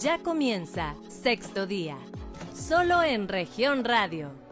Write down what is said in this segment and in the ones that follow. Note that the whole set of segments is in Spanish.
Ya comienza sexto día, solo en región radio.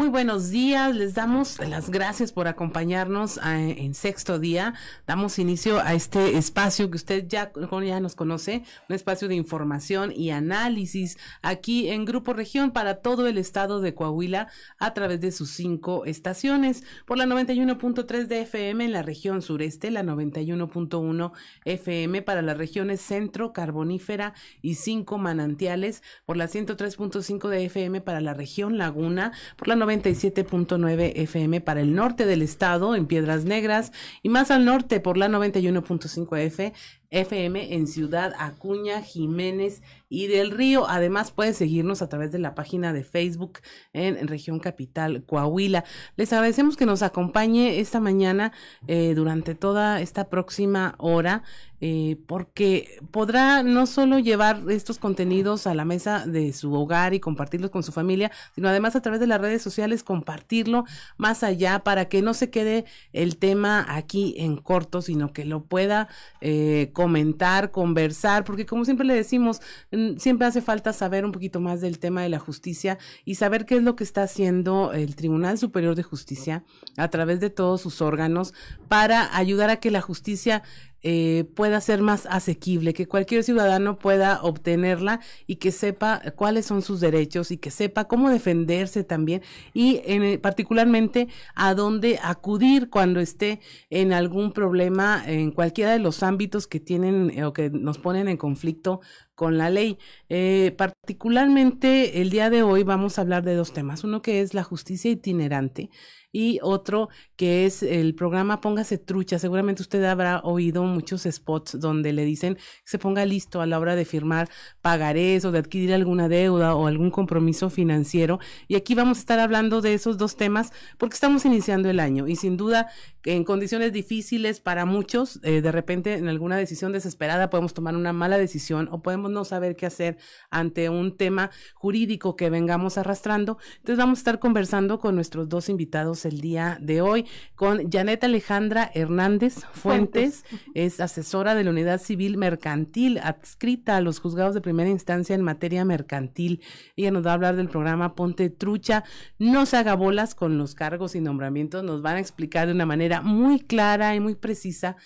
Muy buenos días, les damos las gracias por acompañarnos eh, en sexto día. Damos inicio a este espacio que usted ya, ya nos conoce, un espacio de información y análisis aquí en Grupo Región para todo el estado de Coahuila a través de sus cinco estaciones. Por la 91.3 de FM en la región sureste, la 91.1 FM para las regiones centro, carbonífera y cinco manantiales, por la 103.5 de FM para la región laguna, por la 97.9 FM para el norte del estado, en Piedras Negras, y más al norte por la 91.5 F FM en Ciudad Acuña, Jiménez y del Río. Además, pueden seguirnos a través de la página de Facebook en, Región Capital, Coahuila. Les agradecemos que nos acompañe esta mañana eh, durante toda esta próxima hora. Eh, porque podrá no solo llevar estos contenidos a la mesa de su hogar y compartirlos con su familia, sino además a través de las redes sociales compartirlo más allá para que no se quede el tema aquí en corto, sino que lo pueda eh, comentar, conversar, porque como siempre le decimos, mm, siempre hace falta saber un poquito más del tema de la justicia y saber qué es lo que está haciendo el Tribunal Superior de Justicia a través de todos sus órganos para ayudar a que la justicia eh, pueda ser más asequible, que cualquier ciudadano pueda obtenerla y que sepa cuáles son sus derechos y que sepa cómo defenderse también y en, eh, particularmente a dónde acudir cuando esté en algún problema en cualquiera de los ámbitos que tienen eh, o que nos ponen en conflicto con la ley. Eh, particularmente el día de hoy vamos a hablar de dos temas. Uno que es la justicia itinerante y otro que es el programa Póngase Trucha. Seguramente usted habrá oído muchos spots donde le dicen que se ponga listo a la hora de firmar pagarés o de adquirir alguna deuda o algún compromiso financiero. Y aquí vamos a estar hablando de esos dos temas porque estamos iniciando el año y sin duda en condiciones difíciles para muchos, eh, de repente en alguna decisión desesperada podemos tomar una mala decisión o podemos no saber qué hacer ante un tema jurídico que vengamos arrastrando. Entonces vamos a estar conversando con nuestros dos invitados el día de hoy, con Janet Alejandra Hernández Fuentes, es asesora de la Unidad Civil Mercantil adscrita a los juzgados de primera instancia en materia mercantil. Ella nos va a hablar del programa Ponte Trucha. No se haga bolas con los cargos y nombramientos, nos van a explicar de una manera muy clara y muy precisa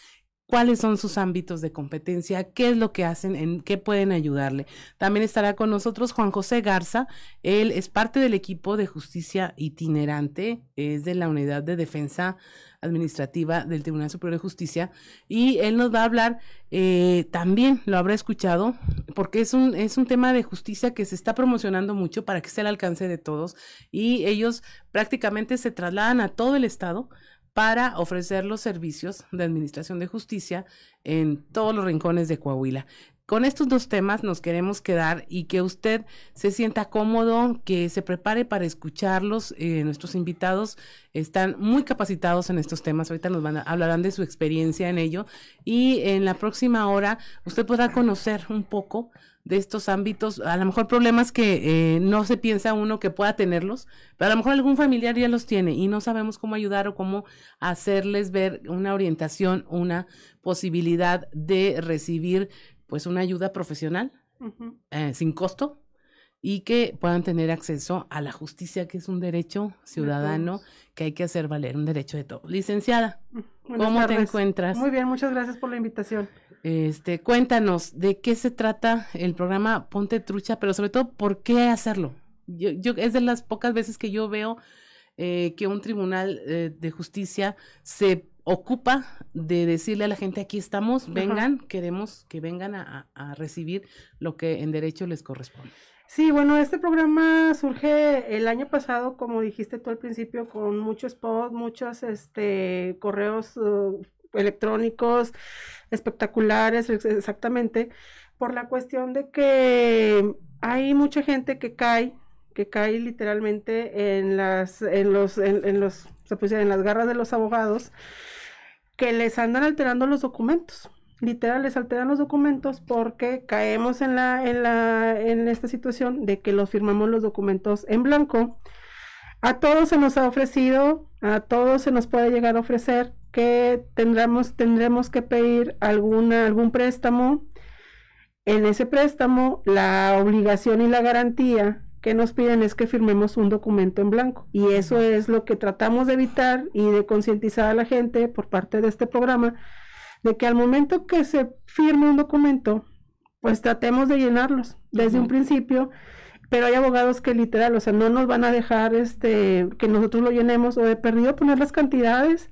cuáles son sus ámbitos de competencia, qué es lo que hacen, en qué pueden ayudarle. También estará con nosotros Juan José Garza, él es parte del equipo de justicia itinerante, es de la unidad de defensa administrativa del Tribunal Superior de Justicia y él nos va a hablar eh, también lo habrá escuchado porque es un es un tema de justicia que se está promocionando mucho para que esté al alcance de todos y ellos prácticamente se trasladan a todo el estado para ofrecer los servicios de administración de justicia en todos los rincones de Coahuila. Con estos dos temas nos queremos quedar y que usted se sienta cómodo, que se prepare para escucharlos. Eh, nuestros invitados están muy capacitados en estos temas. Ahorita nos van a, hablarán de su experiencia en ello y en la próxima hora usted podrá conocer un poco de estos ámbitos, a lo mejor problemas que eh, no se piensa uno que pueda tenerlos, pero a lo mejor algún familiar ya los tiene y no sabemos cómo ayudar o cómo hacerles ver una orientación, una posibilidad de recibir pues una ayuda profesional eh, sin costo y que puedan tener acceso a la justicia, que es un derecho ciudadano que hay que hacer valer, un derecho de todo. Licenciada, ¿cómo te encuentras? Muy bien, muchas gracias por la invitación. Este, cuéntanos de qué se trata el programa Ponte Trucha, pero sobre todo, ¿por qué hacerlo? Yo, yo es de las pocas veces que yo veo eh, que un tribunal eh, de justicia se ocupa de decirle a la gente aquí estamos, vengan, queremos que vengan a, a, recibir lo que en derecho les corresponde. Sí, bueno, este programa surge el año pasado, como dijiste tú al principio, con muchos spots, muchos este, correos uh, electrónicos espectaculares, exactamente, por la cuestión de que hay mucha gente que cae, que cae literalmente en las, en los, en, los, se en las garras de los abogados, que les andan alterando los documentos. Literal, les alteran los documentos porque caemos en la, en la, en esta situación de que los firmamos los documentos en blanco. A todos se nos ha ofrecido, a todos se nos puede llegar a ofrecer que tendremos, tendremos que pedir alguna, algún préstamo en ese préstamo la obligación y la garantía que nos piden es que firmemos un documento en blanco. Y eso es lo que tratamos de evitar y de concientizar a la gente por parte de este programa, de que al momento que se firme un documento, pues tratemos de llenarlos desde un principio, pero hay abogados que literal, o sea, no nos van a dejar este que nosotros lo llenemos o de perdido poner las cantidades,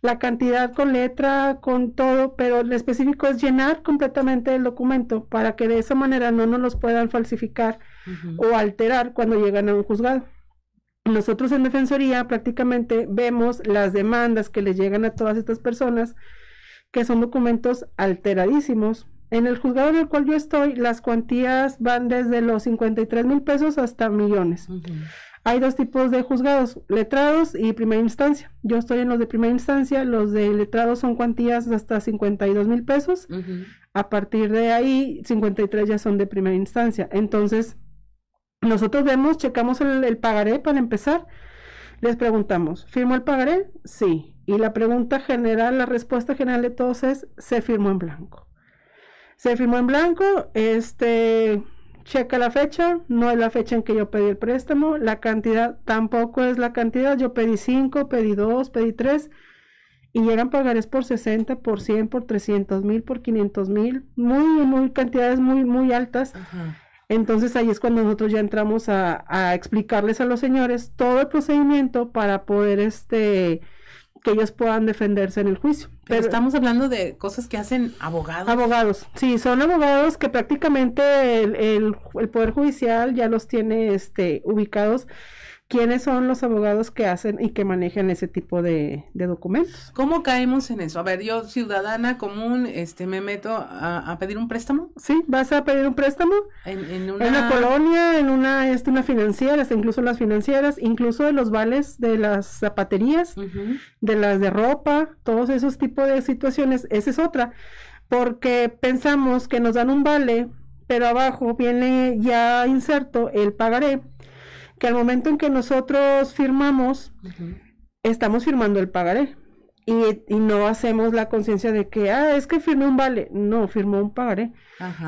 la cantidad con letra, con todo, pero el específico es llenar completamente el documento para que de esa manera no nos los puedan falsificar o alterar cuando llegan a un juzgado. Nosotros en Defensoría prácticamente vemos las demandas que le llegan a todas estas personas, que son documentos alteradísimos. En el juzgado en el cual yo estoy, las cuantías van desde los 53 mil pesos hasta millones. Hay dos tipos de juzgados, letrados y primera instancia. Yo estoy en los de primera instancia, los de letrados son cuantías hasta 52 mil pesos. A partir de ahí, 53 ya son de primera instancia. Entonces, nosotros vemos, checamos el, pagaré para empezar. Les preguntamos, ¿firmó el pagaré? Sí. Y la pregunta general, la respuesta general de todos es, se firmó en blanco. Se firmó en blanco, este, checa la fecha, no es la fecha en que yo pedí el préstamo, la cantidad tampoco es la cantidad, yo pedí 5, pedí 2, pedí 3 y llegan pagarés por 60, por 100, por 300 mil, por 500 mil, muy, muy cantidades muy, muy altas. Entonces ahí es cuando nosotros ya entramos a, a, explicarles a los señores todo el procedimiento para poder este que ellos puedan defenderse en el juicio. Pero, estamos hablando de cosas que hacen abogados. Abogados, sí, son abogados que prácticamente el, el, el Poder Judicial ya los tiene este, ubicados quiénes son los abogados que hacen y que manejan ese tipo de, documentos. ¿Cómo caemos en eso? A ver, yo ciudadana común, este, me meto a, pedir un préstamo. Sí, vas a pedir un préstamo en, una... colonia, en una, este, una financiera, incluso las financieras, incluso de los vales de las zapaterías, de las de ropa, todos esos tipos de situaciones. Esa es otra, porque pensamos que nos dan un vale, pero abajo viene ya inserto el pagaré que al momento en que nosotros firmamos, estamos firmando el pagaré. Y, no hacemos la conciencia de que, ah, es que firmé un vale. No, firmó un pagaré.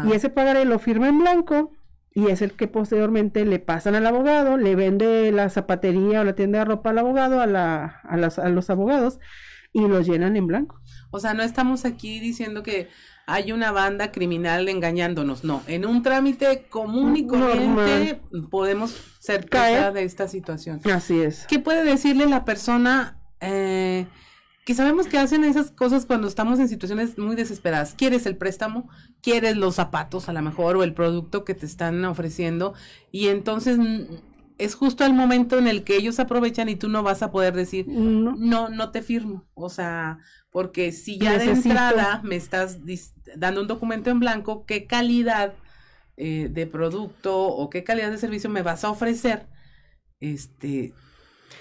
Y ese pagaré lo firma en blanco y es el que posteriormente le pasan al abogado, le vende la zapatería o la tienda de ropa al abogado, a, la, a, a los abogados y los llenan en blanco. O sea, no estamos aquí diciendo que hay una banda criminal engañándonos. No, en un trámite común y corriente podemos ser caer de esta situación. Así es. ¿Qué puede decirle la persona eh, que sabemos que hacen esas cosas cuando estamos en situaciones muy desesperadas? ¿Quieres el préstamo? ¿Quieres los zapatos a lo mejor o el producto que te están ofreciendo? Y entonces es justo el momento en el que ellos aprovechan y tú no vas a poder decir, no, no, no te firmo. O sea, porque si ya de entrada me estás dando un documento en blanco, ¿qué calidad eh, de producto o qué calidad de servicio me vas a ofrecer? Este,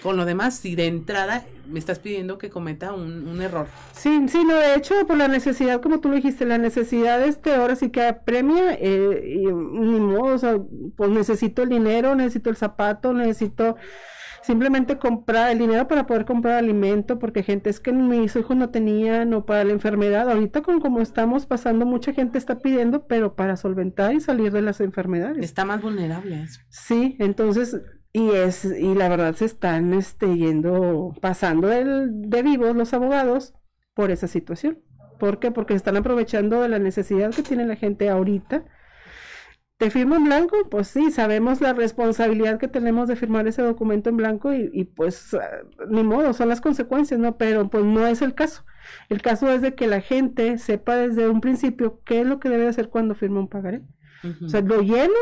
con lo demás, si de entrada me estás pidiendo que cometa un, error. Sí, sí, no, de hecho, por la necesidad, como tú lo dijiste, la necesidad este ahora sí que apremia, eh, y, ni modo, o sea, pues necesito el dinero, necesito el zapato, necesito simplemente comprar el dinero para poder comprar alimento, porque gente es que mis hijos no tenían o para la enfermedad. Ahorita con como estamos pasando, mucha gente está pidiendo, pero para solventar y salir de las enfermedades. Está más vulnerable eso. Sí, entonces y es y la verdad se están este yendo pasando el, de vivos los abogados por esa situación. ¿Por qué? Porque están aprovechando de la necesidad que tiene la gente ahorita. ¿Te firmo en blanco? Pues sí, sabemos la responsabilidad que tenemos de firmar ese documento en blanco y, y pues ah, ni modo, son las consecuencias, ¿no? Pero pues no es el caso. El caso es de que la gente sepa desde un principio qué es lo que debe hacer cuando firma un pagaré. O sea, lo lleno,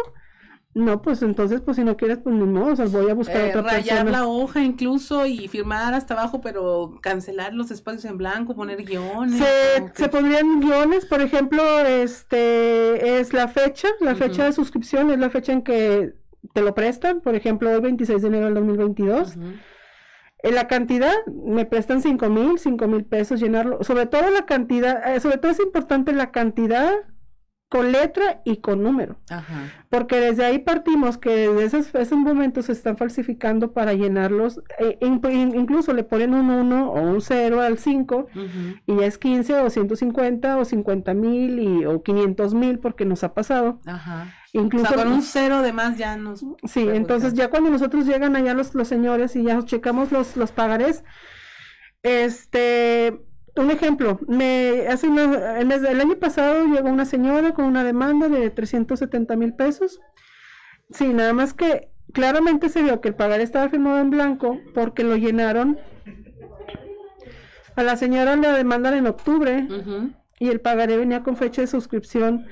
no, pues entonces, pues si no quieres, pues ni modo, o sea, voy a buscar eh, otra rayar la hoja incluso y firmar hasta abajo, pero cancelar los espacios en blanco, poner guiones. Se, se pondrían guiones, por ejemplo, este es la fecha, la fecha de suscripción es la fecha en que te lo prestan, por ejemplo, el 26 de enero del 2022. En la cantidad, me prestan cinco mil, cinco mil pesos llenarlo. Sobre todo la cantidad, eh, sobre todo es importante la cantidad con letra y con número. Ajá. Porque desde ahí partimos que desde esos, esos momentos se están falsificando para llenarlos, eh, in- in- incluso le ponen un 1 o un 0 al 5 Ujú. y ya es 15 o 150 o 50 mil y, o 500 mil porque nos ha pasado. Ajá. Incluso, o sea, con un cero de más ya nos... sí, entonces ya cuando nosotros llegan allá los, los señores y ya checamos los, los pagarés, este, un ejemplo, me hace una- el, mes- el año pasado llegó una señora con una demanda de 370 mil pesos. Sí, nada más que claramente se vio que el pagaré estaba firmado en blanco porque lo llenaron. A la señora la demandan en octubre y el pagaré venía con fecha de suscripción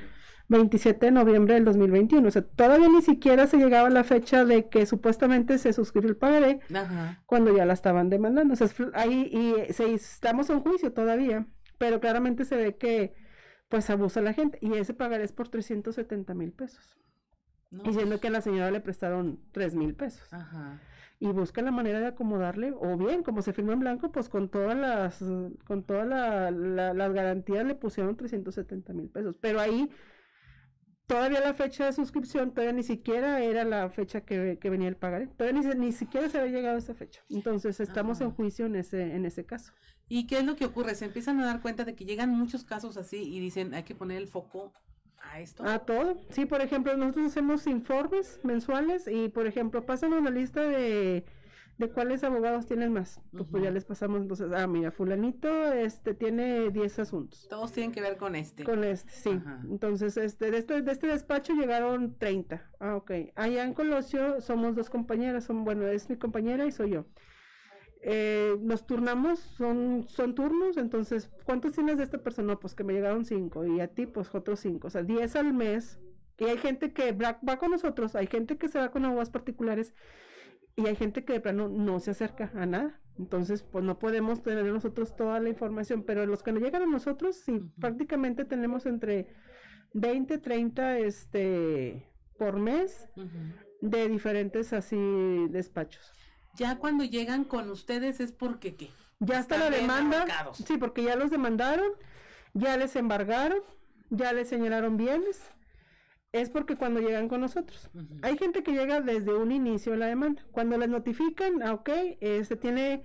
27 de noviembre del 2021. O sea, todavía ni siquiera se llegaba a la fecha de que supuestamente se suscribió el pagaré Ajá. cuando ya la estaban demandando. O sea, ahí y se, estamos en juicio todavía, pero claramente se ve que pues abusa la gente y ese pagaré es por 370 mil pesos. No, Diciendo que a la señora le prestaron 3 mil pesos. Ajá. Y buscan la manera de acomodarle, o bien, como se firmó en blanco, pues con todas las, con todas la- la- las garantías le pusieron 370 mil pesos. Pero ahí, todavía la fecha de suscripción, todavía ni siquiera era la fecha que, que venía el pagaré. Todavía ni, ni siquiera se había llegado a esa fecha. Entonces, estamos en Ajá. juicio en ese, en ese caso. ¿Y qué es lo que ocurre? Se empiezan a dar cuenta de que llegan muchos casos así y dicen, hay que poner el foco a esto. A todo. Sí, por ejemplo, nosotros hacemos informes mensuales y, por ejemplo, pasan una lista de, de cuáles abogados tienen más. Pues, pues ya les pasamos, entonces, ah, mira, fulanito este tiene 10 asuntos. Todos tienen que ver con este. Con este, sí. Ajá. Entonces, este, de este, de este despacho llegaron 30. Ah, ok. Allá en Colosio somos dos compañeras, son, bueno, es mi compañera y soy yo. Eh, nos turnamos, son, son turnos, entonces, ¿cuántos tienes de esta persona? Pues que me llegaron cinco, y a ti, pues otros cinco, o sea, 10 al mes. Y hay gente que va, va con nosotros, hay gente que se va con aguas particulares, y hay gente que de plano no se acerca a nada. Entonces, pues no podemos tener nosotros toda la información, pero los que nos llegan a nosotros, sí, prácticamente tenemos entre 20, 30, este, por mes de diferentes así despachos. Ya cuando llegan con ustedes es porque qué. Ya está la demanda. Sí, porque ya los demandaron, ya les embargaron, ya les señalaron bienes. Es porque cuando llegan con nosotros. Hay gente que llega desde un inicio de la demanda. Cuando les notifican, ah, ok, eh, se tiene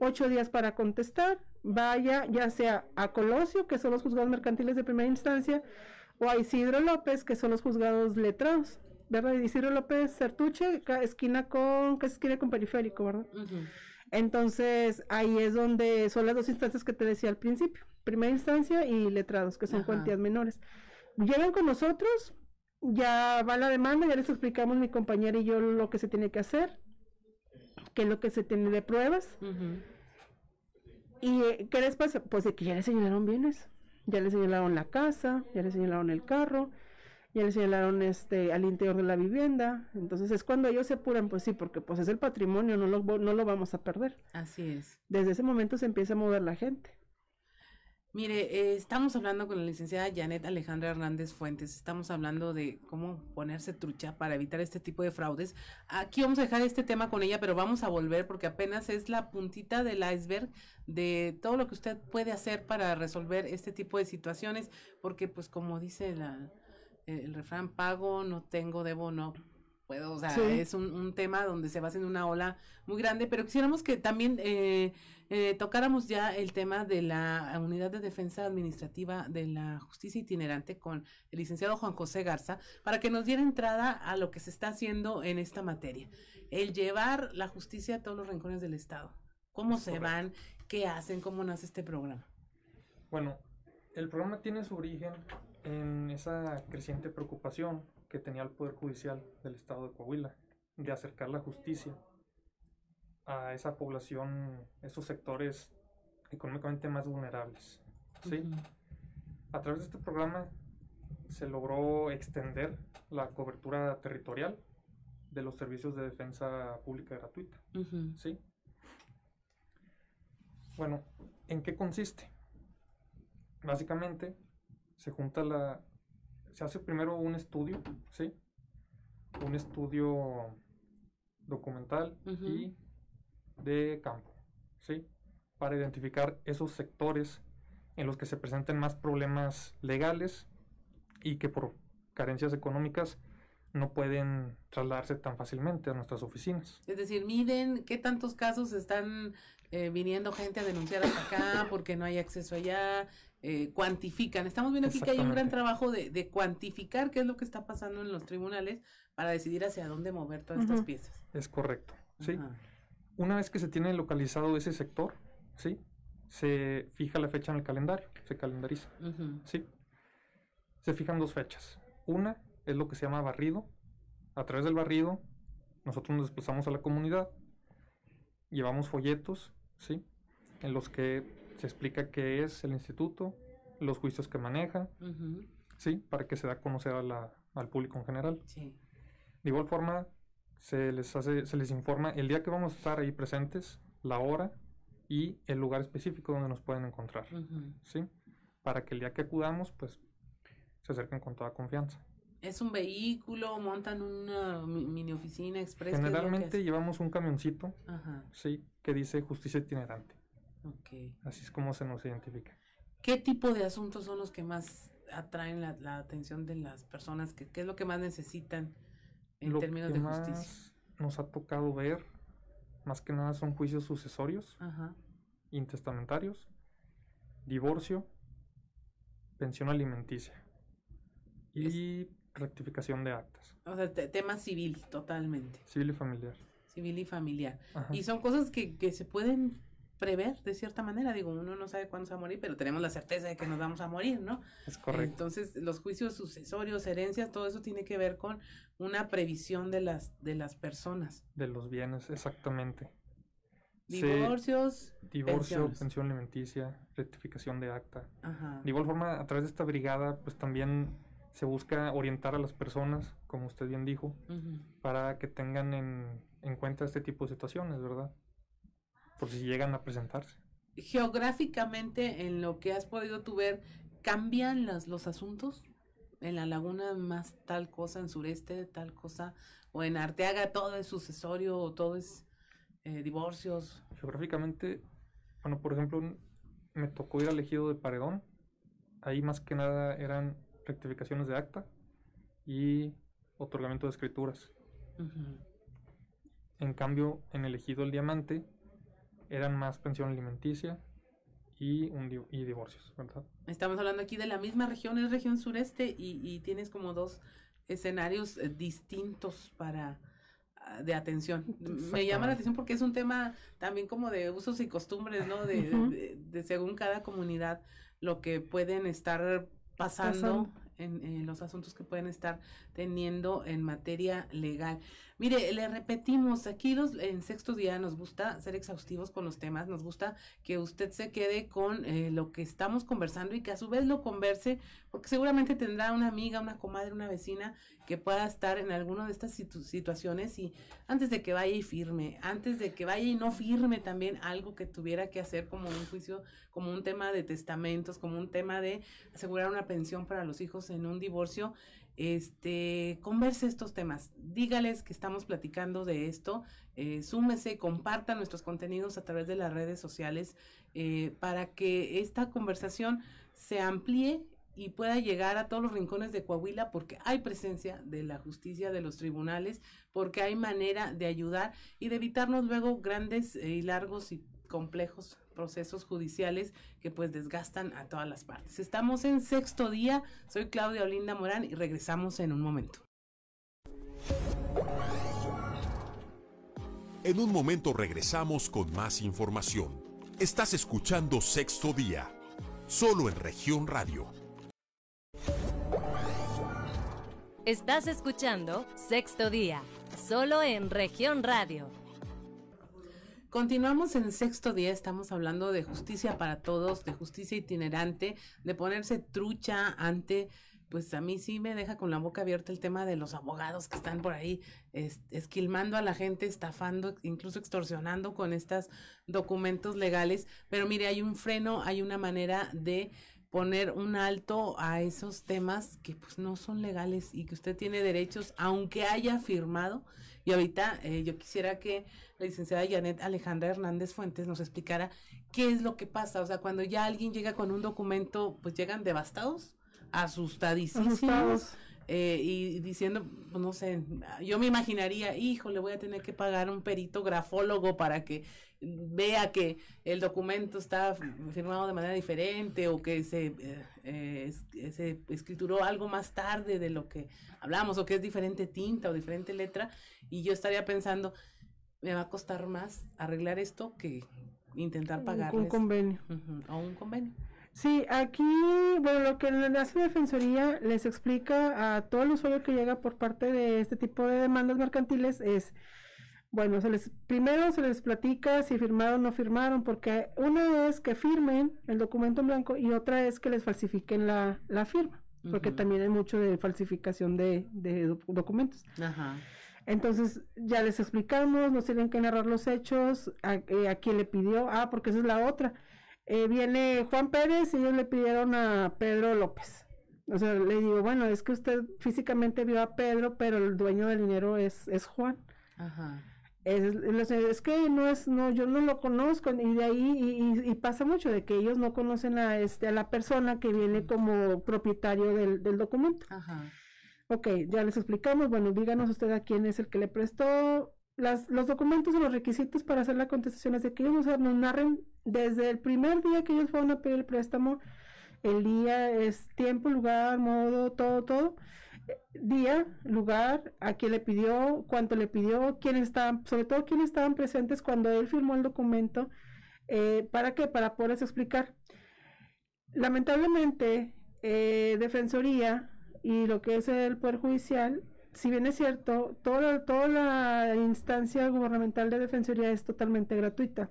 ocho días para contestar, vaya ya sea a Colosio, que son los juzgados mercantiles de primera instancia, o a Isidro López, que son los juzgados letrados. ¿Verdad? Isidro López Certuche, esquina con, casi esquina con periférico, ¿verdad? Entonces, ahí es donde son las dos instancias que te decía al principio. Primera instancia y letrados, que son Ajá. cuantías menores. Llegan con nosotros, ya va la demanda, ya les explicamos mi compañera y yo lo que se tiene que hacer, qué es lo que se tiene de pruebas. ¿Y eh, qué les pasa? Pues de que ya les señalaron bienes. Ya les señalaron la casa, ya les señalaron el carro, ya les señalaron este al interior de la vivienda. Entonces es cuando ellos se apuran, pues sí, porque pues es el patrimonio, no lo, no lo vamos a perder. Así es. Desde ese momento se empieza a mover la gente. Mire, eh, estamos hablando con la licenciada Janet Alejandra Hernández Fuentes. Estamos hablando de cómo ponerse trucha para evitar este tipo de fraudes. Aquí vamos a dejar este tema con ella, pero vamos a volver porque apenas es la puntita del iceberg de todo lo que usted puede hacer para resolver este tipo de situaciones. Porque, pues, como dice la, el, el refrán, pago, no tengo, debo, no puedo. O sea, Sí. es un, un tema donde se va haciendo una ola muy grande, pero quisiéramos que también eh, eh, tocáramos ya el tema de la Unidad de Defensa Administrativa de la Justicia Itinerante con el licenciado Juan José Garza para que nos diera entrada a lo que se está haciendo en esta materia. El llevar la justicia a todos los rincones del Estado. ¿Cómo se Correcto. van? ¿Qué hacen? ¿Cómo nace este programa? Bueno, el programa tiene su origen en esa creciente preocupación que tenía el Poder Judicial del Estado de Coahuila de acercar la justicia a esa población, esos sectores económicamente más vulnerables. ¿sí? A través de este programa se logró extender la cobertura territorial de los servicios de defensa pública gratuita. ¿sí? Bueno, ¿en qué consiste? Básicamente, se junta la... Se hace primero un estudio, ¿sí? Un estudio documental y de campo, ¿sí? Para identificar esos sectores en los que se presenten más problemas legales y que por carencias económicas no pueden trasladarse tan fácilmente a nuestras oficinas. Es decir, miden qué tantos casos están eh, viniendo gente a denunciar hasta acá porque no hay acceso allá, eh, cuantifican. Estamos viendo aquí que hay un gran trabajo de, de, cuantificar qué es lo que está pasando en los tribunales para decidir hacia dónde mover todas estas piezas. Es correcto, sí. Una vez que se tiene localizado ese sector, sí, se fija la fecha en el calendario, se calendariza, sí. Se fijan dos fechas. Una es lo que se llama barrido. A través del barrido, nosotros nos desplazamos a la comunidad, llevamos folletos, ¿sí? En los que se explica qué es el instituto, los juicios que maneja, ¿sí? Para que se da a conocer a la, al público en general. De igual forma, se les, hace, se les informa el día que vamos a estar ahí presentes, la hora y el lugar específico donde nos pueden encontrar, ¿sí? Para que el día que acudamos, pues, se acerquen con toda confianza. ¿Es un vehículo? ¿Montan una mini oficina express? Generalmente llevamos un camioncito, sí, que dice justicia itinerante. Okay. Así es como se nos identifica. ¿Qué tipo de asuntos son los que más atraen la, atención de las personas? ¿Qué, es lo que más necesitan en términos de justicia? Nos ha tocado ver, más que nada son juicios sucesorios, intestamentarios, divorcio, pensión alimenticia. Y rectificación de actas. O sea, tema civil, totalmente. Civil y familiar. Civil y familiar. Y son cosas que, que se pueden prever de cierta manera. Digo, uno no sabe cuándo se va a morir, pero tenemos la certeza de que nos vamos a morir, ¿no? Es correcto. Entonces, los juicios sucesorios, herencias, todo eso tiene que ver con una previsión de las, de las personas. De los bienes, exactamente. Divorcios. divorcio, pensión alimenticia, rectificación de acta. Ajá. De igual forma, a través de esta brigada, pues también se busca orientar a las personas, como usted bien dijo, para que tengan en, en, cuenta este tipo de situaciones, ¿verdad? Por si llegan a presentarse. Geográficamente, en lo que has podido tú ver, ¿cambian las, los asuntos? En la laguna más tal cosa, en sureste tal cosa, o en Arteaga todo es sucesorio, o todo es eh, divorcios. Geográficamente, bueno, por ejemplo, me tocó ir al ejido de Paredón. Ahí más que nada eran rectificaciones de acta y otorgamiento de escrituras. En cambio, en elegido el diamante eran más pensión alimenticia y, un y divorcios, ¿verdad? Estamos hablando aquí de la misma región, es región sureste y, y tienes como dos escenarios eh, distintos para ah, de atención. Me llama la atención porque es un tema también como de usos y costumbres, ¿no? De, de según cada comunidad lo que pueden estar pasando en, los asuntos que pueden estar teniendo en materia legal. Mire, le repetimos, aquí los, en sexto día nos gusta ser exhaustivos con los temas, nos gusta que usted se quede con eh, lo que estamos conversando y que a su vez lo converse, porque seguramente tendrá una amiga, una comadre, una vecina que pueda estar en alguna de estas situaciones y antes de que vaya y firme, antes de que vaya y no firme también algo que tuviera que hacer como un juicio, como un tema de testamentos, como un tema de asegurar una pensión para los hijos en un divorcio, este, converse estos temas, dígales que estamos platicando de esto, eh, súmese, comparta nuestros contenidos a través de las redes sociales eh, para que esta conversación se amplíe y pueda llegar a todos los rincones de Coahuila porque hay presencia de la justicia de los tribunales, porque hay manera de ayudar y de evitarnos luego grandes y largos y complejos procesos judiciales que pues desgastan a todas las partes. Estamos en sexto día, soy Claudia Olinda Morán y regresamos en un momento. En un momento regresamos con más información. Estás escuchando Sexto Día, solo en región radio. Estás escuchando Sexto Día, solo en región radio. Continuamos en sexto día, estamos hablando de justicia para todos, de justicia itinerante, de ponerse trucha ante, pues a mí sí me deja con la boca abierta el tema de los abogados que están por ahí esquilmando a la gente, estafando, incluso extorsionando con estos documentos legales. Pero mire, hay un freno, hay una manera de poner un alto a esos temas que pues no son legales y que usted tiene derechos aunque haya firmado. Y ahorita eh, yo quisiera que la licenciada Janet Alejandra Hernández Fuentes nos explicara qué es lo que pasa. O sea, cuando ya alguien llega con un documento, pues llegan devastados asustadísimos. Asustados. eh, y diciendo, pues, no sé, yo me imaginaría, híjole, voy a tener que pagar un perito grafólogo para que vea que el documento está firmado de manera diferente o que se, eh, eh, es- se escrituró algo más tarde de lo que hablamos o que es diferente tinta o diferente letra y yo estaría pensando, me va a costar más arreglar esto que intentar pagarles Un convenio. O un convenio. Sí, aquí, bueno, lo que hace Defensoría les explica a todo el usuario que llega por parte de este tipo de demandas mercantiles es, bueno, se les, primero se les platica si firmaron o no firmaron, porque una es que firmen el documento en blanco y otra es que les falsifiquen la, la firma, porque también hay mucho de falsificación de, de doc- documentos. Ajá. Entonces ya les explicamos, nos tienen que narrar los hechos, a, eh, a quién le pidió, ah, porque esa es la otra. Eh, viene Juan Pérez y ellos le pidieron a Pedro López. O sea, le digo, bueno, es que usted físicamente vio a Pedro, pero el dueño del dinero es, es Juan. Ajá. Es, es- es que no es, no, yo no lo conozco, y de ahí, y, y- y pasa mucho de que ellos no conocen a este, a la persona que viene como propietario del, del documento. Ajá. Ok, ya les explicamos. Bueno, díganos usted a quién es el que le prestó las, los documentos o los requisitos para hacer la contestación. Es de que ellos nos narren desde el primer día que ellos fueron a pedir el préstamo, el día es tiempo, lugar, modo, todo, todo. Día, lugar, a quién le pidió, cuánto le pidió, quiénes estaban, sobre todo quiénes estaban presentes cuando él firmó el documento. Eh, ¿Para qué? Para poderles explicar. Lamentablemente, eh, Defensoría y lo que es el Poder Judicial, si bien es cierto, toda, toda la instancia gubernamental de Defensoría es totalmente gratuita.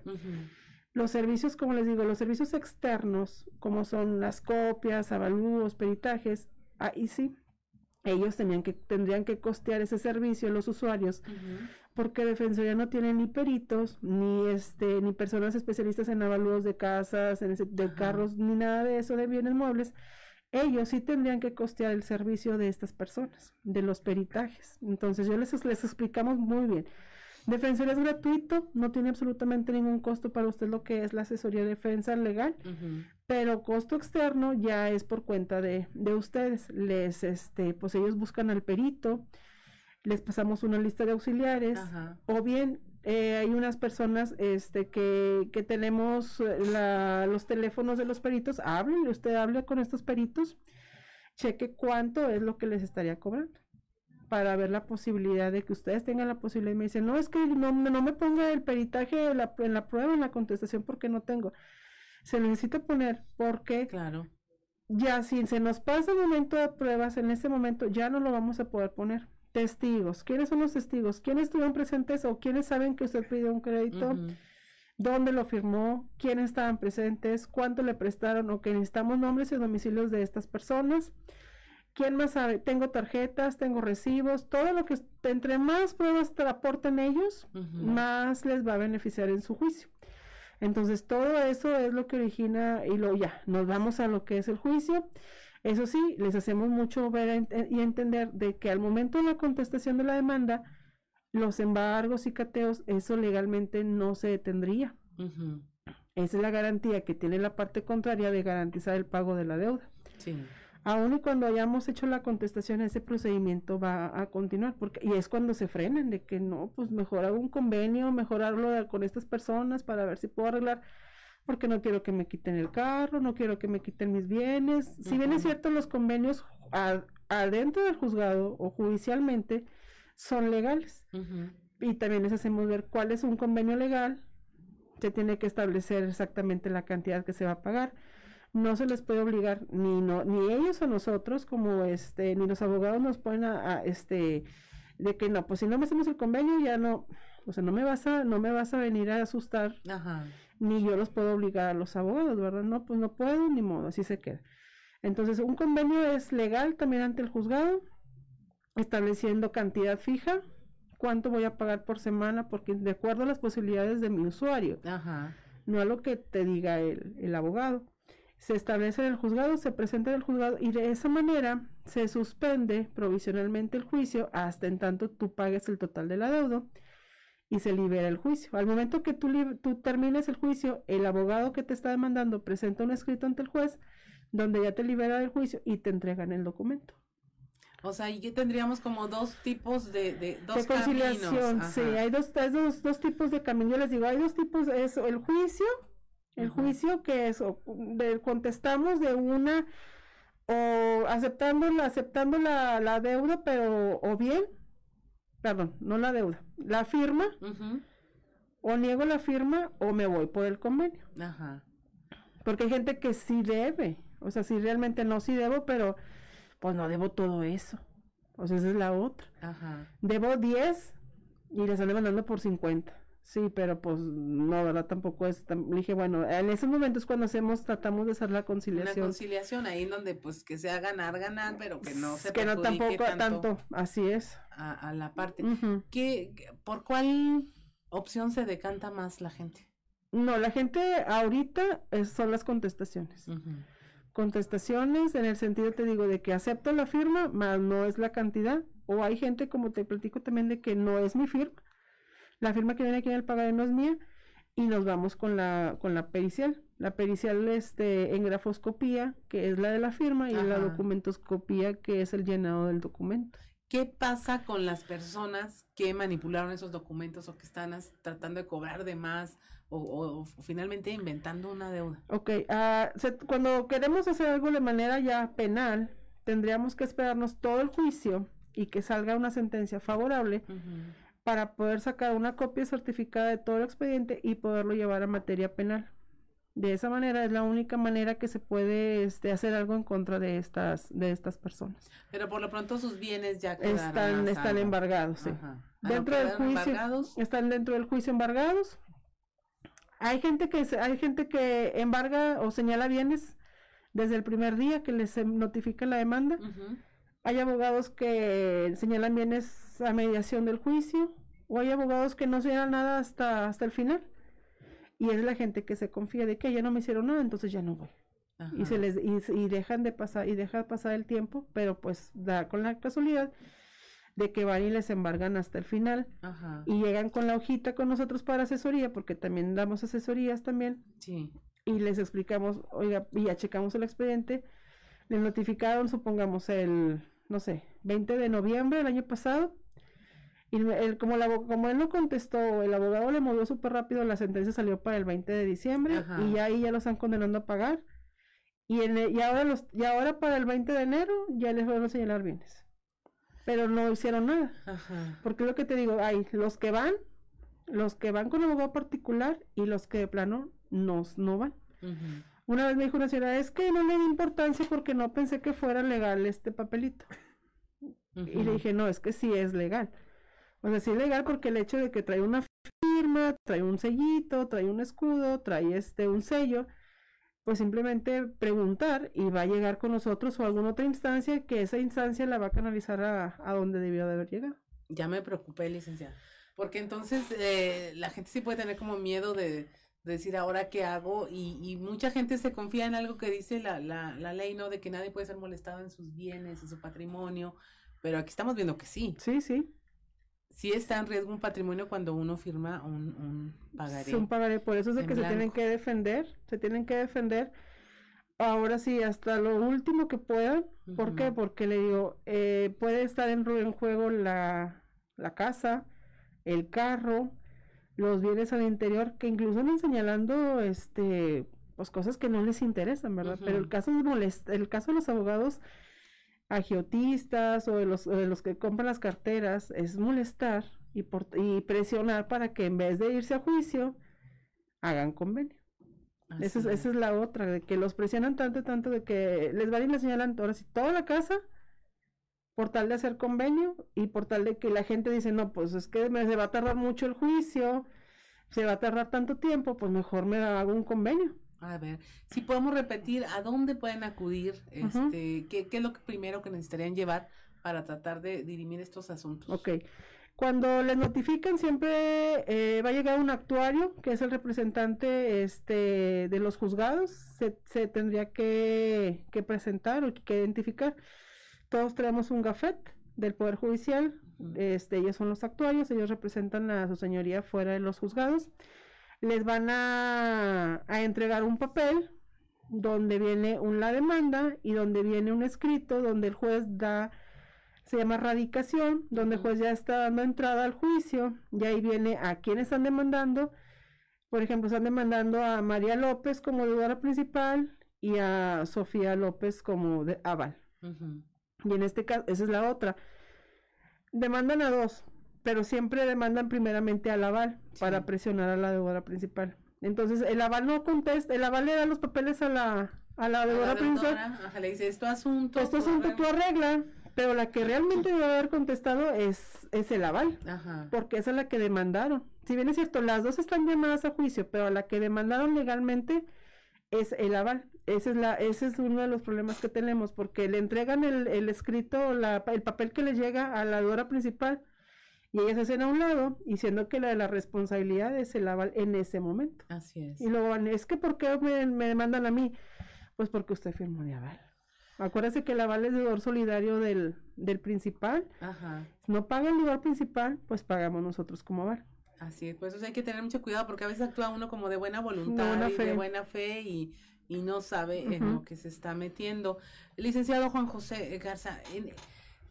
Los servicios, como les digo, los servicios externos, como son las copias, avalúos, peritajes, ahí sí, ellos tenían que, tendrían que costear ese servicio los usuarios porque Defensoría no tiene ni peritos, ni este, ni personas especialistas en avalúos de casas, en ese- de carros, ni nada de eso de bienes muebles. Ellos sí tendrían que costear el servicio de estas personas, de los peritajes. Entonces, yo les, les explicamos muy bien. Defensoría es gratuito, no tiene absolutamente ningún costo para usted lo que es la asesoría de defensa legal, pero costo externo ya es por cuenta de, de ustedes. Les, este, pues ellos buscan al perito, les pasamos una lista de auxiliares, Ajá. o bien eh, hay unas personas este, que, que tenemos eh, la- los teléfonos de los peritos, háblele, usted habla con estos peritos, cheque cuánto es lo que les estaría cobrando para ver la posibilidad de que ustedes tengan la posibilidad y me dicen, no, es que no, no me ponga el peritaje en la, en la prueba, en la contestación, porque no tengo. Se necesita poner porque Claro. ya si se nos pasa el momento de pruebas, en ese momento ya no lo vamos a poder poner. Testigos. ¿Quiénes son los testigos? ¿Quiénes estuvieron presentes o quiénes saben que usted pidió un crédito? ¿Dónde lo firmó? ¿Quiénes estaban presentes? ¿Cuánto le prestaron? Ok, necesitamos nombres y domicilios de estas personas. ¿Quién más sabe? Tengo tarjetas, tengo recibos, todo lo que entre más pruebas te aporten ellos, más les va a beneficiar en su juicio. Entonces, todo eso es lo que origina y lo ya, nos vamos a lo que es el juicio. Eso sí, les hacemos mucho ver en- y entender de que al momento de la contestación de la demanda, los embargos y cateos, eso legalmente no se detendría. Esa es la garantía que tiene la parte contraria de garantizar el pago de la deuda. Sí. Aún y cuando hayamos hecho la contestación, ese procedimiento va a continuar, porque, y es cuando se frenan de que no, pues mejor hago un convenio, mejorarlo con estas personas para ver si puedo arreglar, porque no quiero que me quiten el carro, no quiero que me quiten mis bienes. Si bien es cierto, los convenios adentro del juzgado o judicialmente son legales, y también les hacemos ver cuál es un convenio legal, se tiene que establecer exactamente la cantidad que se va a pagar. No se les puede obligar ni no ni ellos a nosotros como este ni los abogados nos ponen a, a, este de que no, pues si no me hacemos el convenio ya no, o sea, no me vas a no me vas a venir a asustar Ajá. ni yo los puedo obligar a los abogados, ¿verdad? No, pues no puedo, ni modo, así se queda. Entonces, un convenio es legal también ante el juzgado, estableciendo cantidad fija, cuánto voy a pagar por semana, porque de acuerdo a las posibilidades de mi usuario, Ajá. no a lo que te diga el, el abogado. Se establece en el juzgado, se presenta en el juzgado y de esa manera se suspende provisionalmente el juicio hasta en tanto tú pagues el total de la deuda y se libera el juicio. Al momento que tú, tú termines el juicio, el abogado que te está demandando presenta un escrito ante el juez donde ya te libera del juicio y te entregan el documento. O sea, y tendríamos como dos tipos de, de dos de conciliación, caminos. sí, hay dos, dos, dos tipos de camino. Yo les digo, hay dos tipos, es el juicio, el juicio que es, o, de, contestamos de una, o aceptando, la, aceptando la, la deuda, pero, o bien, perdón, no la deuda, la firma, o niego la firma, o me voy por el convenio. Ajá. Porque hay gente que sí debe, o sea, sí realmente no, sí debo, pero pues no debo todo eso. O sea, esa es la otra. Ajá. Debo 10 y les están demandando por 50. Sí, pero pues no, ¿verdad? Tampoco es le dije, bueno, en esos momentos cuando hacemos, tratamos de hacer la Una conciliación. conciliación ahí en donde pues que sea ganar, ganar, pero que no se que no tampoco tanto, así es. A, a la parte. Ujú. ¿Qué, qué- ¿Por cuál opción se decanta más la gente? No, la gente ahorita es- son las contestaciones. Contestaciones en el sentido, te digo, de que acepto la firma, más no es la cantidad. O hay gente, como te platico también, de que no es mi firma. La firma que viene aquí en el pagaré no es mía. Y nos vamos con la, con la pericial. La pericial este, en grafoscopía, que es la de la firma, y la documentoscopía, que es el llenado del documento. ¿Qué pasa con las personas que manipularon esos documentos o que están tratando de cobrar de más o, o- o finalmente inventando una deuda? Ok, ah, se- cuando queremos hacer algo de manera ya penal, tendríamos que esperarnos todo el juicio y que salga una sentencia favorable para poder sacar una copia certificada de todo el expediente y poderlo llevar a materia penal. De esa manera es la única manera que se puede este, hacer algo en contra de estas, de estas personas. Pero por lo pronto sus bienes ya Están, están embargados, sí. Ah, Dentro del juicio, embargados. están dentro del juicio embargados. Hay gente que hay gente que embarga o señala bienes desde el primer día que les em, notifica la demanda. Hay abogados que señalan bienes a mediación del juicio o hay abogados que no señalan nada hasta, hasta el final. Y es la gente que se confía de que ya no me hicieron nada, entonces ya no voy. Y se les y, y dejan de pasar y deja pasar el tiempo, pero pues da con la casualidad de que van y les embargan hasta el final Ajá. y llegan con la hojita con nosotros para asesoría, porque también damos asesorías también Sí. y les explicamos, oiga, y ya checamos el expediente, les notificaron, supongamos, el, no sé, 20 de noviembre del año pasado, y el- como, la como él no contestó, el abogado le movió súper rápido, la sentencia salió para el 20 de diciembre, Ajá. y ya ahí ya lo están condenando a pagar, y, en el- y, ahora los, y ahora para el 20 de enero ya les van a señalar bienes, pero no hicieron nada. Ajá. Porque lo que te digo, hay los que van, los que van con abogado particular y los que de plano no, no van. Ujú. Una vez me dijo una señora, es que no le di importancia porque no pensé que fuera legal este papelito. Y le dije, no, es que sí es legal. O sea, sí es legal porque el hecho de que trae una firma, trae un sellito, trae un escudo, trae este un sello, pues simplemente preguntar y va a llegar con nosotros o a alguna otra instancia que esa instancia la va a canalizar a, a donde debió de haber llegado. Ya me preocupé, licenciada. Porque entonces eh, la gente sí puede tener como miedo de decir ahora qué hago y, y mucha gente se confía en algo que dice la, la, la ley, ¿no? De que nadie puede ser molestado en sus bienes, en su patrimonio. Pero aquí estamos viendo que sí. Sí, sí. Sí está en riesgo un patrimonio cuando uno firma un, un pagaré. Es un pagaré, por eso es de que se tienen que defender, se tienen que defender. Ahora sí, hasta lo último que puedan. ¿Por qué? Porque le digo, eh, puede estar en, en juego la, la casa, el carro, los bienes al interior, que incluso andan señalando este pues cosas que no les interesan, ¿verdad? Pero el caso es molest- el caso de los abogados agiotistas o de los, o de los que compran las carteras es molestar y, por, y presionar para que en vez de irse a juicio hagan convenio. Esa es, esa es la otra, de que los presionan tanto, tanto de que les van y les señalan ahora sí toda la casa por tal de hacer convenio y por tal de que la gente dice, no, pues es que me, se va a tardar mucho el juicio, se va a tardar tanto tiempo, pues mejor me hago un convenio. A ver, si podemos repetir, ¿a dónde pueden acudir? Este, ¿qué, qué es lo que primero que necesitarían llevar para tratar de dirimir estos asuntos? Ok. Cuando les notifican siempre eh, va a llegar un actuario, que es el representante este, de los juzgados, se, se tendría que, que presentar o que identificar. Todos tenemos un gafet del Poder Judicial, este, ellos son los actuarios, ellos representan a su señoría fuera de los juzgados. Les van a, a entregar un papel donde viene una demanda y donde viene un escrito donde el juez da, se llama radicación, donde el juez ya está dando entrada al juicio y ahí viene a quién están demandando. Por ejemplo, están demandando a María López como deudora principal y a Sofía López como de aval. Y en este caso, esa es la otra. Demandan a dos, pero siempre demandan primeramente al aval para presionar a la deudora principal. Entonces, el aval no contesta, el aval le da los papeles a la, a la deudora principal. Ajá, le dice, esto asunto. Esto asunto tú arregla, pero la que realmente debe haber contestado es, es el aval, Ajá. porque esa es la que demandaron. Si bien es cierto, las dos están llamadas a juicio, pero la que demandaron legalmente es el aval. Ese es, la, ese es uno de los problemas que tenemos, porque le entregan el, el escrito, la, el papel que le llega a la deudora principal, y ellas se hacen a un lado, diciendo que la de la responsabilidad es el aval en ese momento. Así es. Y luego van, es que ¿por qué me, me demandan a mí? Pues porque usted firmó de aval. Acuérdese que el aval es deudor solidario del, del principal. Ajá. No paga el deudor principal, pues pagamos nosotros como aval. Así es, pues hay que tener mucho cuidado porque a veces actúa uno como de buena voluntad buena y de fe. buena fe y, y no sabe en lo que se está metiendo. Licenciado Juan José Garza, en-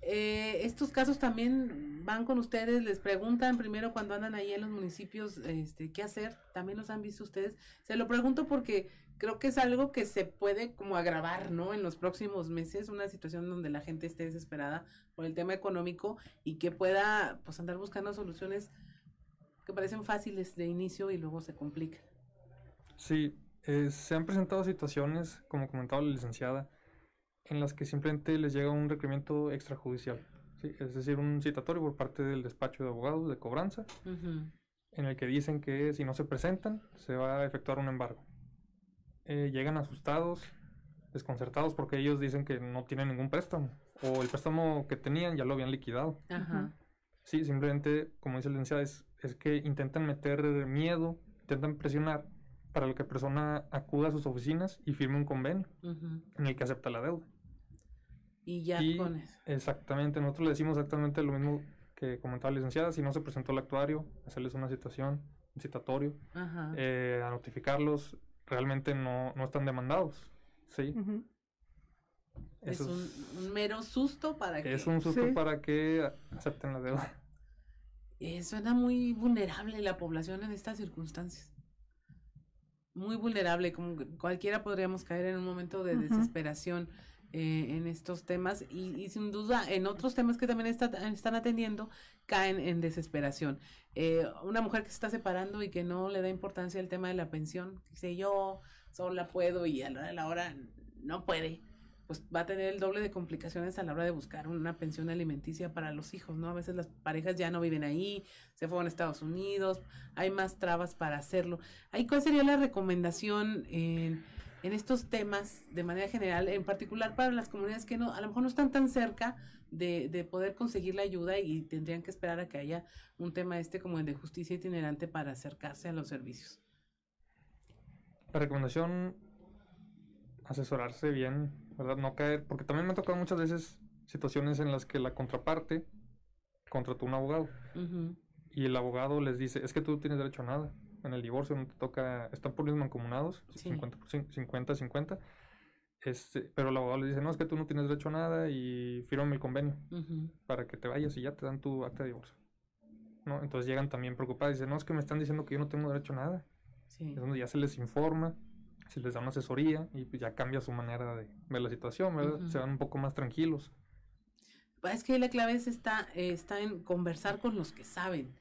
eh, estos casos también van con ustedes, les preguntan primero cuando andan ahí en los municipios este, qué hacer, también los han visto ustedes. Se lo pregunto porque creo que es algo que se puede como agravar, ¿no? En los próximos meses, una situación donde la gente esté desesperada por el tema económico y que pueda pues andar buscando soluciones que parecen fáciles de inicio y luego se complican. Sí, eh, se han presentado situaciones, como comentaba la licenciada, en las que simplemente les llega un requerimiento extrajudicial, ¿sí? es decir, un citatorio por parte del despacho de abogados de cobranza, en el que dicen que si no se presentan, se va a efectuar un embargo. Eh, llegan asustados, desconcertados, porque ellos dicen que no tienen ningún préstamo, o el préstamo que tenían ya lo habían liquidado. Sí, simplemente, como dice la licenciada, es, es que intentan meter miedo, intentan presionar para que la persona acuda a sus oficinas y firme un convenio en el que acepta la deuda. Y ya Y con eso. exactamente, nosotros le decimos exactamente lo mismo que comentaba la licenciada, si no se presentó el actuario, hacerles una citación, un citatorio, eh, a notificarlos, realmente no, no están demandados. Sí, es eso un, un mero susto para que... es un susto Sí. para que acepten la deuda. Eh, suena muy vulnerable la población en estas circunstancias. Muy vulnerable, como cualquiera podríamos caer en un momento de desesperación eh, en estos temas y, y sin duda en otros temas que también está- están atendiendo caen en desesperación. Eh, una mujer que se está separando y que no le da importancia al tema de la pensión, dice yo sola puedo y a la hora de la hora no puede, pues va a tener el doble de complicaciones a la hora de buscar una pensión alimenticia para los hijos, ¿no? A veces las parejas ya no viven ahí, se fueron a Estados Unidos, hay más trabas para hacerlo. Ahí, ¿cuál sería la recomendación en, en estos temas de manera general, en particular para las comunidades que no, a lo mejor no están tan cerca de, de poder conseguir la ayuda y tendrían que esperar a que haya un tema este como el de justicia itinerante para acercarse a los servicios? La recomendación, asesorarse bien, ¿verdad? No caer, porque también me han tocado muchas veces situaciones en las que la contraparte contrató un abogado y el abogado les dice, es que tú no tienes derecho a nada. En el divorcio no te toca, están por mancomunados, Sí. 50-50, este, pero el abogado les dice, no, es que tú no tienes derecho a nada y fírmame el convenio para que te vayas y ya te dan tu acta de divorcio. ¿No? Entonces llegan también preocupados y dicen, no, es que me están diciendo que yo no tengo derecho a nada. Sí. Es donde ya se les informa, se les da una asesoría y pues ya cambia su manera de ver la situación, ¿verdad? Ujú. Se van un poco más tranquilos. Es que la clave es está, eh, está en conversar con los que saben.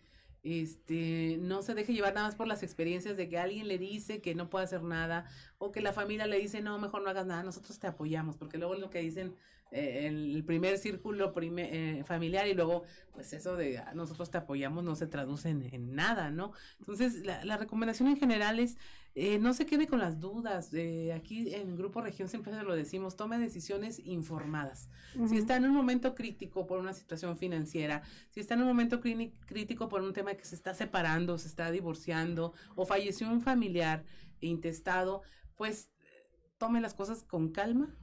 Este, no se deje llevar nada más por las experiencias de que alguien le dice que no puede hacer nada o que la familia le dice no, mejor no hagas nada, nosotros te apoyamos, porque luego lo que dicen eh, el primer círculo prime- eh, familiar y luego pues eso de "Ah, nosotros te apoyamos no se traduce en, en nada, ¿no? Entonces la, la recomendación en general es eh, no se quede con las dudas, eh, aquí en Grupo Región siempre se lo decimos, tome decisiones informadas. Si está en un momento crítico por una situación financiera, si está en un momento crítico por un tema que se está separando, se está divorciando o falleció un familiar intestado, pues eh, tome las cosas con calma,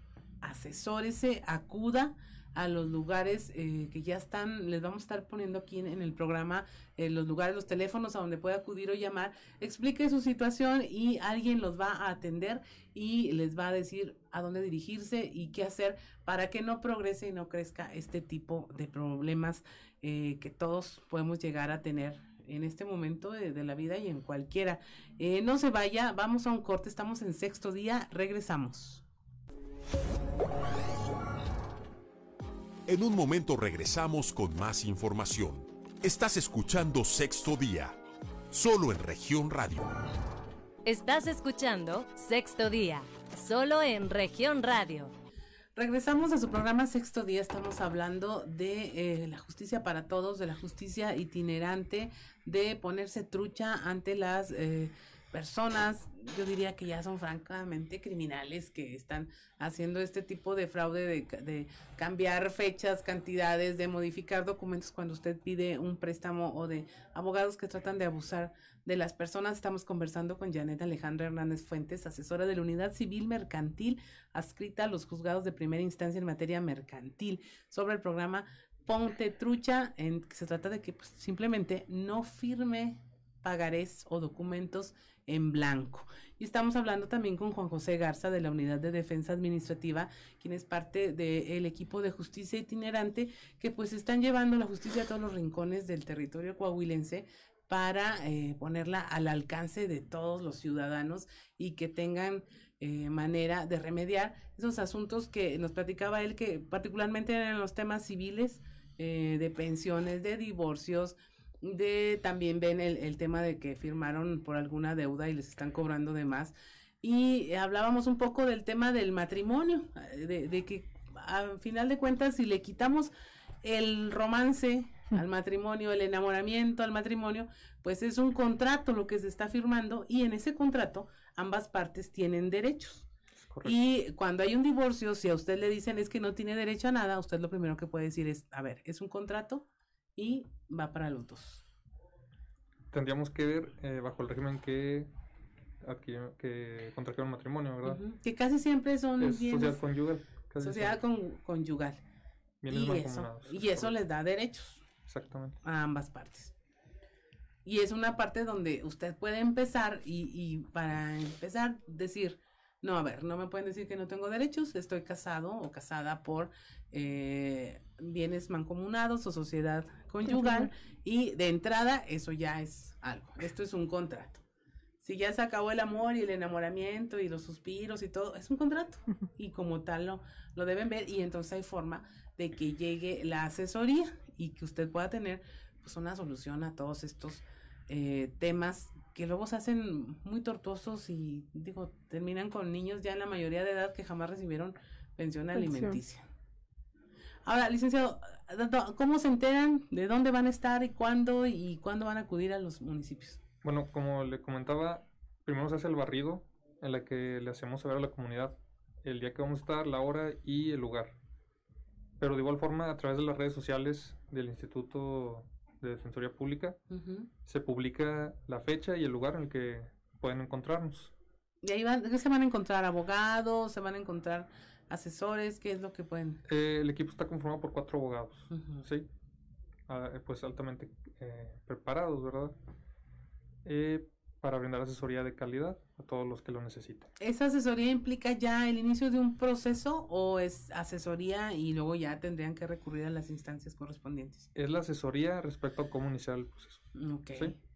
asesórese, acuda a los lugares eh, que ya están, les vamos a estar poniendo aquí en, el programa eh, los lugares, los teléfonos a donde puede acudir o llamar, explique su situación y alguien los va a atender y les va a decir a dónde dirigirse y qué hacer para que no progrese y no crezca este tipo de problemas eh, que todos podemos llegar a tener en este momento de, la vida y en cualquiera. No se vaya, vamos a un corte, estamos en sexto día, regresamos. En un momento regresamos con más información. Estás escuchando Sexto Día, solo en región radio. Estás escuchando Sexto Día, solo en región radio. Regresamos a su programa Sexto Día. Estamos hablando de eh, la justicia para todos, de la justicia itinerante, de ponerse trucha ante las eh, personas, yo diría que ya son francamente criminales que están haciendo este tipo de fraude de, de, cambiar fechas, cantidades, de modificar documentos cuando usted pide un préstamo o de abogados que tratan de abusar de las personas. Estamos conversando con Janet Alejandra Hernández Fuentes, asesora de la Unidad Civil Mercantil, adscrita a los juzgados de primera instancia en materia mercantil, sobre el programa Ponte Trucha, en que se trata de que pues, simplemente no firme pagarés o documentos en blanco. Y estamos hablando también con Juan José Garza de la Unidad de Defensa Administrativa, quien es parte del equipo de justicia itinerante, que pues están llevando la justicia a todos los rincones del territorio coahuilense para eh, ponerla al alcance de todos los ciudadanos y que tengan eh, manera de remediar esos asuntos que nos platicaba él, que particularmente eran los temas civiles, eh, de pensiones, de divorcios, de también ven el, el, tema de que firmaron por alguna deuda y les están cobrando de más. Y hablábamos un poco del tema del matrimonio, de, de que al final de cuentas si le quitamos el romance al matrimonio, el enamoramiento al matrimonio, pues es un contrato lo que se está firmando y en ese contrato ambas partes tienen derechos. Y cuando hay un divorcio, si a usted le dicen es que no tiene derecho a nada, usted lo primero que puede decir es, a ver, es un contrato, y va para los dos. Tendríamos que ver eh, bajo el régimen que que contrajeron matrimonio, ¿verdad? Que casi siempre son es sociedad conyugal. sociedad con, conyugal. y eso, y eso les da derechos. Exactamente. A ambas partes. Y es una parte donde usted puede empezar y, y para empezar decir, no, a ver, no me pueden decir que no tengo derechos, estoy casado o casada por eh, bienes mancomunados o sociedad conyugal y de entrada eso ya es algo, esto es un contrato. Si ya se acabó el amor y el enamoramiento y los suspiros y todo, es un contrato y como tal lo, lo deben ver y entonces hay forma de que llegue la asesoría y que usted pueda tener pues una solución a todos estos eh, temas que luego se hacen muy tortuosos y digo, terminan con niños ya en la mayoría de edad que jamás recibieron pensión alimenticia. Ahora, licenciado, ¿cómo se enteran de dónde van a estar y cuándo y cuándo van a acudir a los municipios? Bueno, como le comentaba, primero se hace el barrido en la que le hacemos saber a la comunidad el día que vamos a estar, la hora y el lugar. Pero de igual forma, a través de las redes sociales del Instituto de Defensoría Pública, se publica la fecha y el lugar en el que pueden encontrarnos. ¿Y ahí van, qué se van a encontrar? ¿Abogados? ¿Se van a encontrar asesores? ¿Qué es lo que pueden? Eh, el equipo está conformado por cuatro abogados, ¿sí? Ah, pues altamente eh, preparados, ¿verdad? Eh, para brindar asesoría de calidad a todos los que lo necesiten. ¿Esa asesoría implica ya el inicio de un proceso o es asesoría y luego ya tendrían que recurrir a las instancias correspondientes? Es la asesoría respecto a cómo iniciar el proceso. Ok.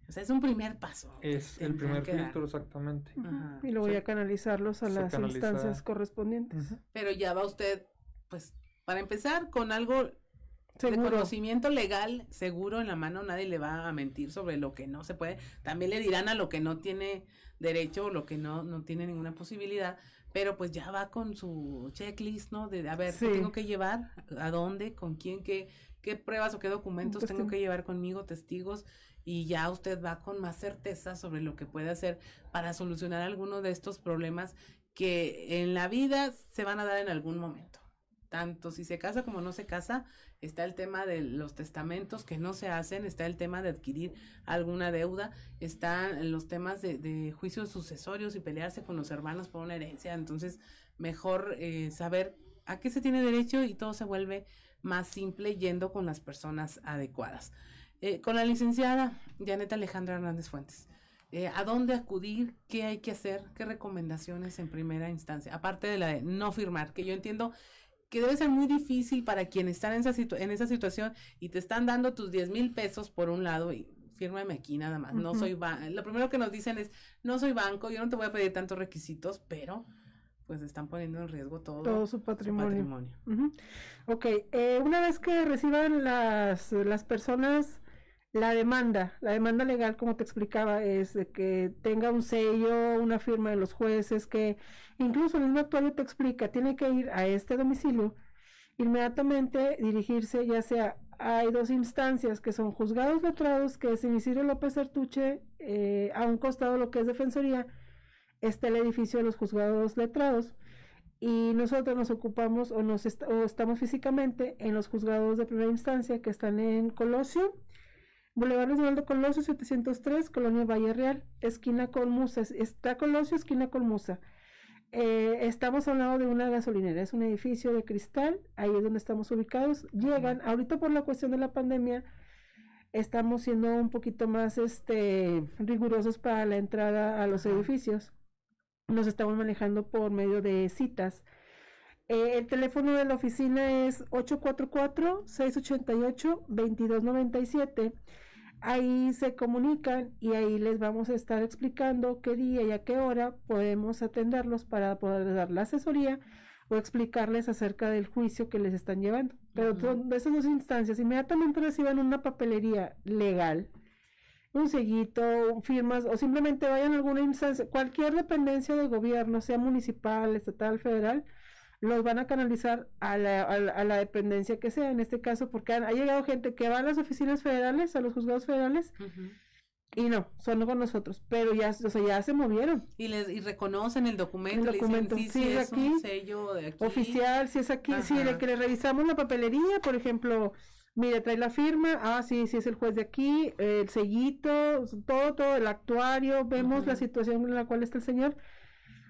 O sea, es un primer paso. Es el primer filtro, exactamente. Y luego ya canalizarlos a las instancias correspondientes. Pero ya va usted, pues, para empezar con algo de conocimiento legal seguro en la mano, nadie le va a mentir sobre lo que no se puede. También le dirán a lo que no tiene derecho o lo que no, no tiene ninguna posibilidad, pero pues ya va con su checklist, ¿no? De a ver, ¿qué tengo que llevar? ¿A dónde? ¿Con quién? ¿Qué, qué pruebas o qué documentos pues tengo que llevar conmigo? Testigos. Y ya usted va con más certeza sobre lo que puede hacer para solucionar alguno de estos problemas que en la vida se van a dar en algún momento tanto si se casa como no se casa, está el tema de los testamentos que no se hacen, está el tema de adquirir alguna deuda, están los temas de, juicios sucesorios y pelearse con los hermanos por una herencia, entonces mejor eh, saber a qué se tiene derecho y todo se vuelve más simple yendo con las personas adecuadas. Eh, con la licenciada Janet Alejandra Hernández Fuentes. Eh, ¿A dónde acudir? ¿Qué hay que hacer? ¿Qué recomendaciones en primera instancia? Aparte de la de no firmar, que yo entiendo que debe ser muy difícil para quienes están en esa, en esa situación y te están dando tus 10 mil pesos por un lado y fírmame aquí nada más. No soy Lo primero que nos dicen es, no soy banco, yo no te voy a pedir tantos requisitos, pero pues están poniendo en riesgo todo, todo su patrimonio. Ok, eh, una vez que reciban las, las personas la demanda, la demanda legal, como te explicaba, es de que tenga un sello, una firma de los jueces, que incluso el mismo actuario te explica, tiene que ir a este domicilio, inmediatamente dirigirse, ya sea, hay dos instancias que son juzgados letrados, que es Isidro López Artuche, eh, a un costado lo que es defensoría, está el edificio de los juzgados letrados, y nosotros nos ocupamos o, nos o estamos físicamente en los juzgados de primera instancia que están en Colosio, Boulevard Osvaldo Colosio 703, Colonia Valle Real, esquina con Musa. Está Colosio, esquina con Musa. Eh, estamos al lado de una gasolinera, es un edificio de cristal, ahí es donde estamos ubicados. Llegan, ahorita por la cuestión de la pandemia, estamos siendo un poquito más este, rigurosos para la entrada a los edificios. Nos estamos manejando por medio de citas. Eh, el teléfono de la oficina es 844-688-2297 ahí se comunican y ahí les vamos a estar explicando qué día y a qué hora podemos atenderlos para poder dar la asesoría o explicarles acerca del juicio que les están llevando. Pero de esas dos instancias, inmediatamente reciban una papelería legal, un sellito, firmas o simplemente vayan a alguna instancia, cualquier dependencia de gobierno, sea municipal, estatal, federal, los van a canalizar a la, a, la, dependencia que sea, en este caso, porque ha llegado gente que va a las oficinas federales, a los juzgados federales, y no, son con nosotros, pero ya, o sea, ya se movieron. Y les y reconocen el documento, el documento, sí, si es, aquí, sello de aquí. Oficial, si es aquí, sí, de que le revisamos la papelería, por ejemplo, mire, trae la firma, ah, sí, sí es el juez de aquí, el sellito, todo, todo, el actuario, vemos la situación en la cual está el señor,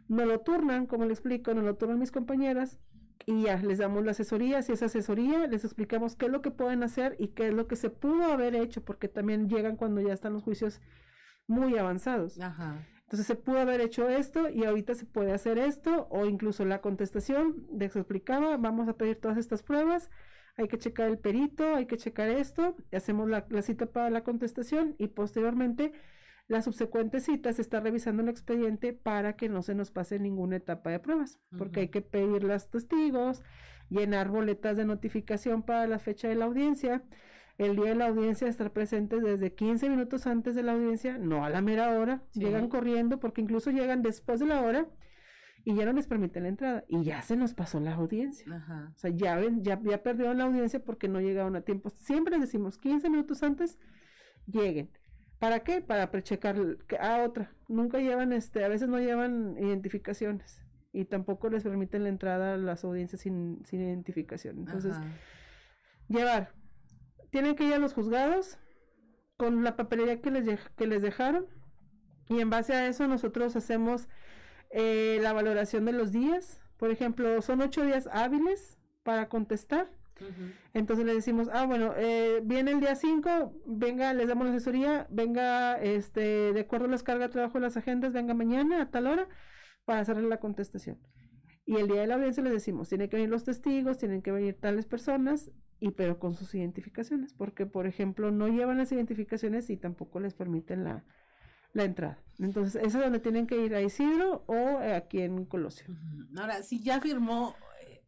no lo turnan, como le explico, no lo turnan mis compañeras y ya les damos la asesoría, si es asesoría, les explicamos qué es lo que pueden hacer y qué es lo que se pudo haber hecho, porque también llegan cuando ya están los juicios muy avanzados. Entonces se pudo haber hecho esto y ahorita se puede hacer esto o incluso la contestación, les explicaba, vamos a pedir todas estas pruebas, hay que checar el perito, hay que checar esto, hacemos la, la cita para la contestación y posteriormente la subsecuente cita se está revisando el expediente para que no se nos pase ninguna etapa de pruebas, porque hay que pedir los testigos, llenar boletas de notificación para la fecha de la audiencia. El día de la audiencia estar presentes desde 15 minutos antes de la audiencia, no a la mera hora, llegan corriendo porque incluso llegan después de la hora y ya no les permiten la entrada y ya se nos pasó la audiencia. O sea, ya, ven, ya, ya perdieron la audiencia porque no llegaron a tiempo. Siempre decimos 15 minutos antes, lleguen. ¿Para qué? Para prechecar a otra. Nunca llevan, este, a veces no llevan identificaciones y tampoco les permiten la entrada a las audiencias sin, identificación. Entonces, llevar. Tienen que ir a los juzgados con la papelería que les, que les dejaron y en base a eso nosotros hacemos eh, la valoración de los días. Por ejemplo, son ocho días hábiles para contestar entonces le decimos, ah, bueno, eh, viene el día 5, venga, les damos la asesoría, venga, este, de acuerdo a las cargas de trabajo de las agendas, venga mañana a tal hora para hacerle la contestación. Y el día de la audiencia les decimos, tienen que venir los testigos, tienen que venir tales personas, y pero con sus identificaciones, porque por ejemplo no llevan las identificaciones y tampoco les permiten la, la entrada. Entonces, eso es donde tienen que ir a Isidro o aquí en Colosio. Ahora, si ya firmó, eh,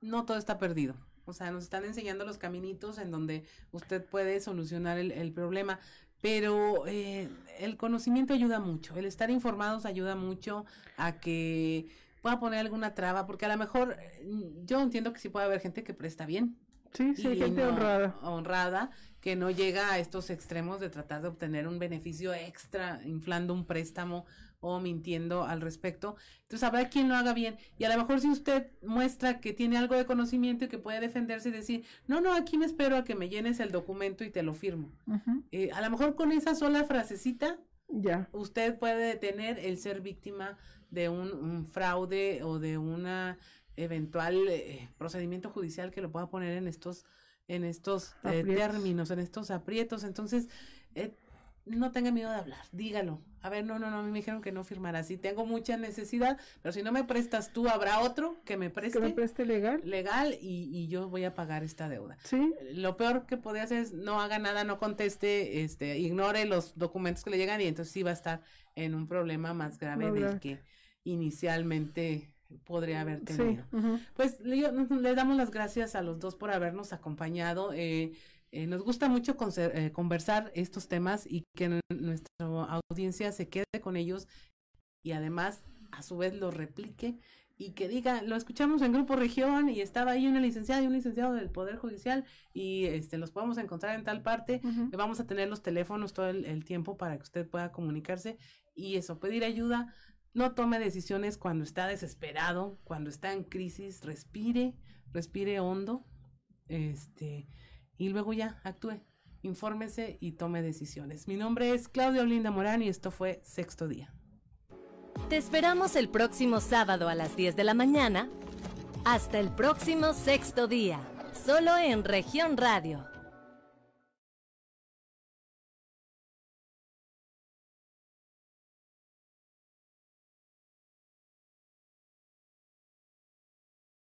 no todo está perdido. O sea, nos están enseñando los caminitos en donde usted puede solucionar el, problema. Pero eh, el conocimiento ayuda mucho, el estar informados ayuda mucho a que pueda poner alguna traba, porque a lo mejor mm, yo entiendo que sí puede haber gente que presta bien. Sí, sí, gente honrada. Honrada, que no llega a estos extremos de tratar de obtener un beneficio extra inflando un préstamo o mintiendo al respecto. Entonces habrá quien lo haga bien. Y a lo mejor si usted muestra que tiene algo de conocimiento y que puede defenderse y decir, no, no, aquí me espero a que me llenes el documento y te lo firmo. Eh, a lo mejor con esa sola frasecita, ya. usted puede detener el ser víctima de un, fraude o de una eventual eh, procedimiento judicial que lo pueda poner en estos en estos eh, términos, en estos aprietos. Entonces, eh, no tenga miedo de hablar, dígalo. A ver, no, no, no, a mí me dijeron que no firmara. Si tengo mucha necesidad, pero si no me prestas tú, habrá otro que me preste Que me preste legal. legal y, y yo voy a pagar esta deuda. Sí, Lo peor que podría hacer es no haga nada, no conteste, este, ignore los documentos que le llegan y entonces sí va a estar en un problema más grave del que inicialmente podría haber sí. tenido. ujú. Pues le, le damos las gracias a los dos por habernos acompañado. Eh, eh, nos gusta mucho eh, conversar estos temas y que nuestra audiencia se quede con ellos y además a su vez lo replique y que diga, lo escuchamos en Grupo Región y estaba ahí una licenciada y un licenciado del Poder Judicial y este los podemos encontrar en tal parte. Vamos a tener los teléfonos todo el, el tiempo para que usted pueda comunicarse y eso, pedir ayuda. No tome decisiones cuando está desesperado, cuando está en crisis, respire, respire hondo, este, y luego ya actúe, infórmese y tome decisiones. Mi nombre es Claudia Olinda Morán y esto fue Sexto Día. Te esperamos el próximo sábado a las 10 de la mañana. Hasta el próximo sexto día, solo en región radio